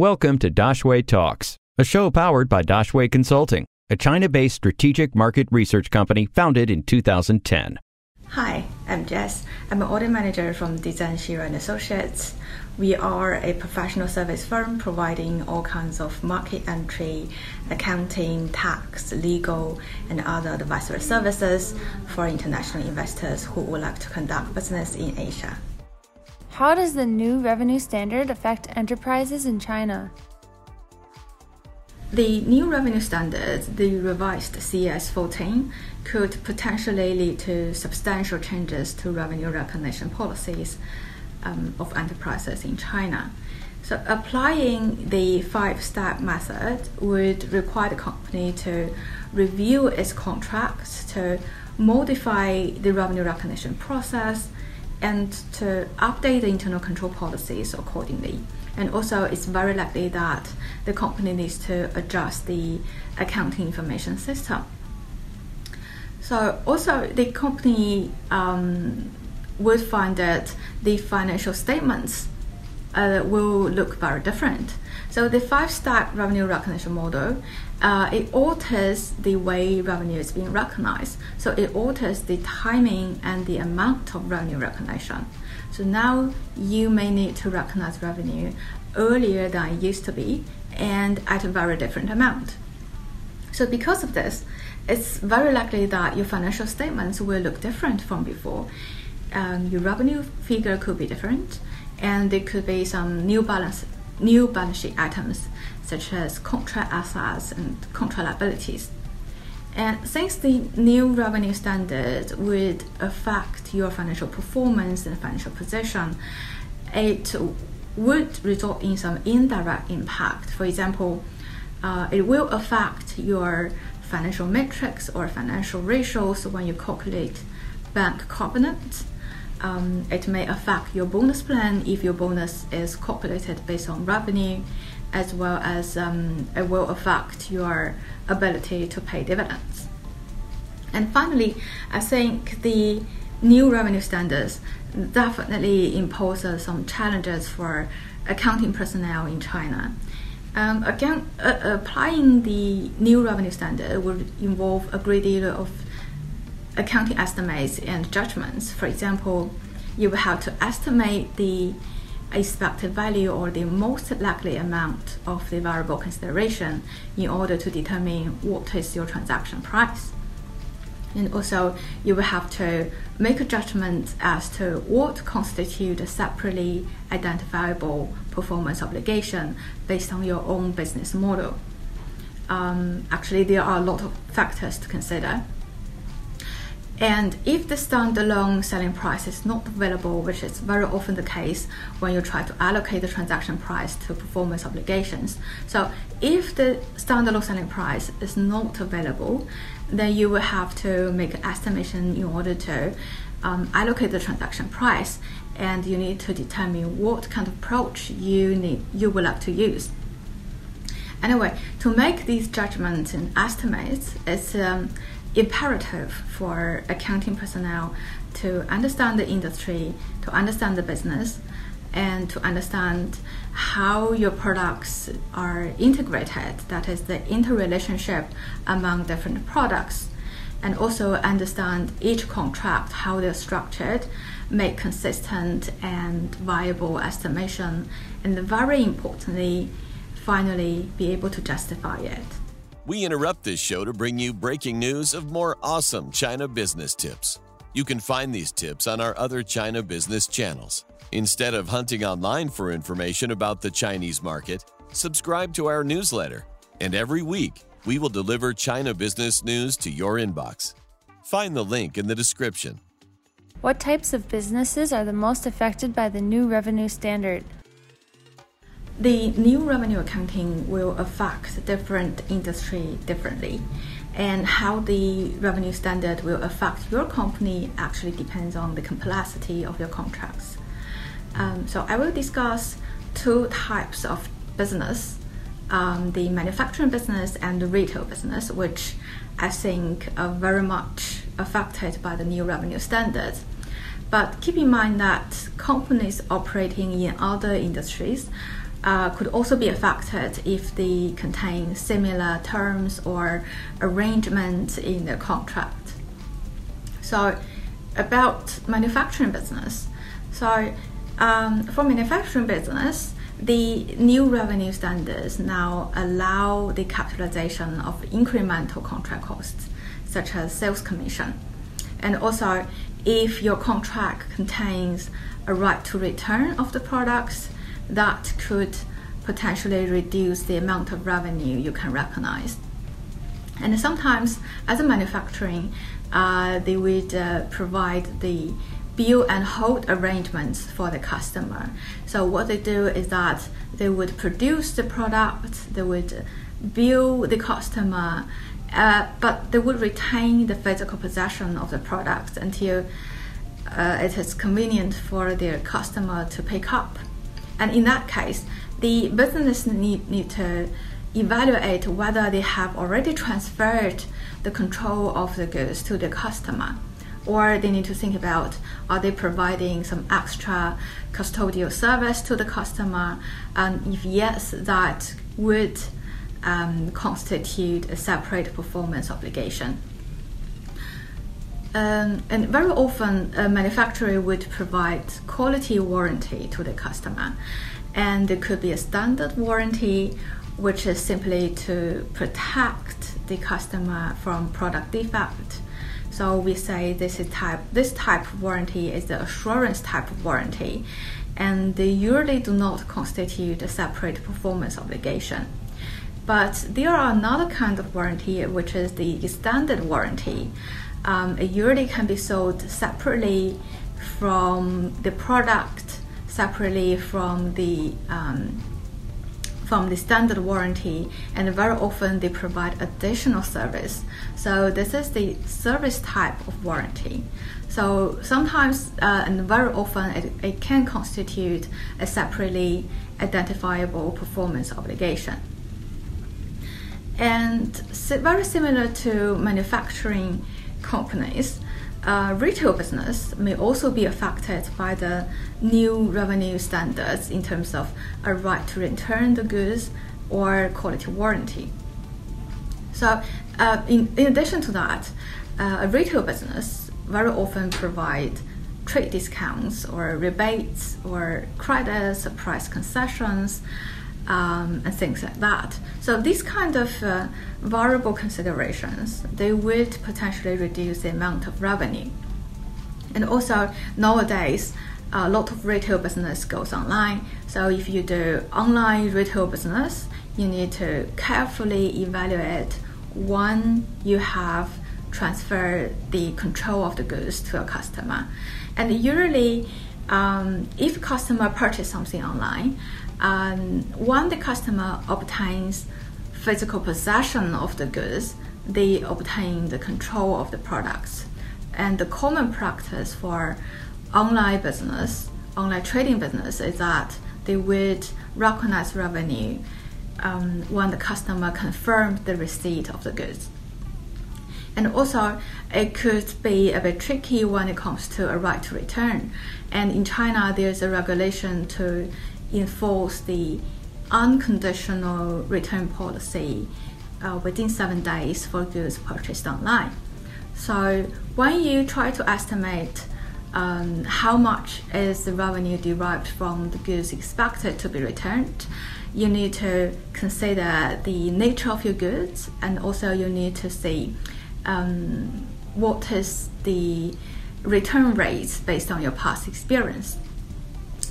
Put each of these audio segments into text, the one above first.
Welcome to Daxue Talks, a show powered by Daxue Consulting, a China based strategic market research company founded in 2010. Hi, I'm Jess. I'm an audit manager from Dezan Shira and Associates. We are a professional service firm providing all kinds of market entry, accounting, tax, legal, and other advisory services for international investors who would like to conduct business in Asia. How does the new revenue standard affect enterprises in China? The new revenue standard, the revised CS 14, could potentially lead to substantial changes to revenue recognition policies um, of enterprises in China. So, applying the five step method would require the company to review its contracts, to modify the revenue recognition process, and to update the internal control policies accordingly. And also, it's very likely that the company needs to adjust the accounting information system. So, also, the company um, would find that the financial statements uh, will look very different. So the five-step revenue recognition model, uh, it alters the way revenue is being recognized. So it alters the timing and the amount of revenue recognition. So now you may need to recognize revenue earlier than it used to be and at a very different amount. So because of this, it's very likely that your financial statements will look different from before. Um, your revenue figure could be different and there could be some new balance new balance sheet items such as contract assets and contract liabilities. And since the new revenue standard would affect your financial performance and financial position, it would result in some indirect impact. For example, uh, it will affect your financial metrics or financial ratios when you calculate bank covenants um, it may affect your bonus plan if your bonus is calculated based on revenue, as well as um, it will affect your ability to pay dividends. And finally, I think the new revenue standards definitely impose some challenges for accounting personnel in China. Um, again, uh, applying the new revenue standard would involve a great deal of accounting estimates and judgments. For example, you will have to estimate the expected value or the most likely amount of the variable consideration in order to determine what is your transaction price. And also, you will have to make a judgment as to what constitute a separately identifiable performance obligation based on your own business model. Um, actually, there are a lot of factors to consider. And if the standalone selling price is not available, which is very often the case when you try to allocate the transaction price to performance obligations. So if the standalone selling price is not available, then you will have to make an estimation in order to um, allocate the transaction price and you need to determine what kind of approach you need you would like to use. Anyway, to make these judgments and estimates, it's um, imperative for accounting personnel to understand the industry, to understand the business, and to understand how your products are integrated, that is, the interrelationship among different products, and also understand each contract, how they're structured, make consistent and viable estimation, and very importantly, finally, be able to justify it. We interrupt this show to bring you breaking news of more awesome China business tips. You can find these tips on our other China business channels. Instead of hunting online for information about the Chinese market, subscribe to our newsletter. And every week, we will deliver China business news to your inbox. Find the link in the description. What types of businesses are the most affected by the new revenue standard? The new revenue accounting will affect different industry differently. And how the revenue standard will affect your company actually depends on the complexity of your contracts. Um, so i will discuss two types of business um, the manufacturing business and the retail business which i think are very much affected by the new revenue standards. But keep in mind that companies operating in other industries uh, could also be affected if they contain similar terms or arrangements in the contract. So, about manufacturing business. So, um, for manufacturing business, the new revenue standards now allow the capitalization of incremental contract costs, such as sales commission. And also, if your contract contains a right to return of the products, that could potentially reduce the amount of revenue you can recognize. And sometimes, as a manufacturing, uh, they would uh, provide the bill and hold arrangements for the customer. So what they do is that they would produce the product, they would bill the customer, uh, but they would retain the physical possession of the product until uh, it is convenient for their customer to pick up. And in that case, the business need, need to evaluate whether they have already transferred the control of the goods to the customer or they need to think about are they providing some extra custodial service to the customer? And if yes that would um, constitute a separate performance obligation um, and very often, a manufacturer would provide quality warranty to the customer, and it could be a standard warranty, which is simply to protect the customer from product defect. So we say this is type this type of warranty is the assurance type of warranty, and they usually do not constitute a separate performance obligation. But there are another kind of warranty, which is the standard warranty um, it usually can be sold separately from the product, separately from the um, from the standard warranty, and very often they provide additional service. So this is the service type of warranty. So sometimes uh, and very often it, it can constitute a separately identifiable performance obligation. And very similar to manufacturing companies, uh, retail business may also be affected by the new revenue standards in terms of a right to return the goods or quality warranty. So, uh, in, in addition to that, uh, a retail business very often provide trade discounts or rebates or credits, or price concessions, um, and things like that. So these kind of uh, variable considerations, they would potentially reduce the amount of revenue. And also nowadays, a lot of retail business goes online. So if you do online retail business, you need to carefully evaluate when you have transferred the control of the goods to a customer. And usually, um, if customer purchase something online, um, when the customer obtains physical possession of the goods, they obtain the control of the products. And the common practice for online business, online trading business, is that they would recognize revenue um, when the customer confirms the receipt of the goods. And also, it could be a bit tricky when it comes to a right to return. And in China, there's a regulation to enforce the unconditional return policy uh, within seven days for goods purchased online. So when you try to estimate um, how much is the revenue derived from the goods expected to be returned, you need to consider the nature of your goods and also you need to see um, what is the return rate based on your past experience.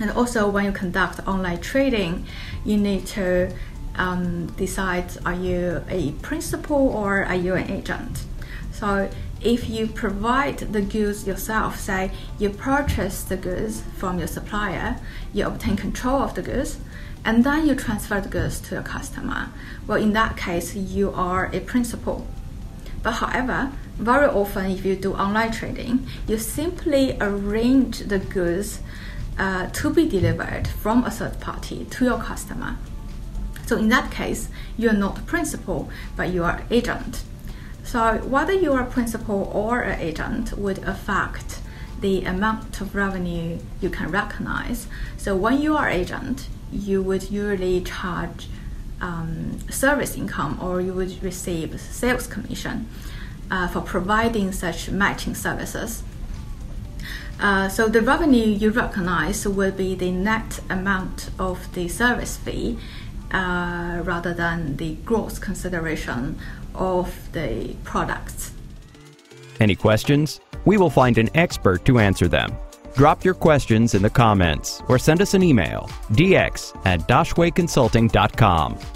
And also, when you conduct online trading, you need to um, decide are you a principal or are you an agent. So, if you provide the goods yourself, say you purchase the goods from your supplier, you obtain control of the goods, and then you transfer the goods to your customer. Well, in that case, you are a principal. But however, very often if you do online trading, you simply arrange the goods uh, to be delivered from a third party to your customer. So in that case, you are not principal, but you are agent. So whether you are principal or an agent would affect the amount of revenue you can recognize. So when you are agent, you would usually charge um, service income or you would receive sales commission uh, for providing such matching services. Uh, so the revenue you recognize will be the net amount of the service fee uh, rather than the gross consideration of the products. Any questions? We will find an expert to answer them. Drop your questions in the comments or send us an email dx at daxueconsulting.com.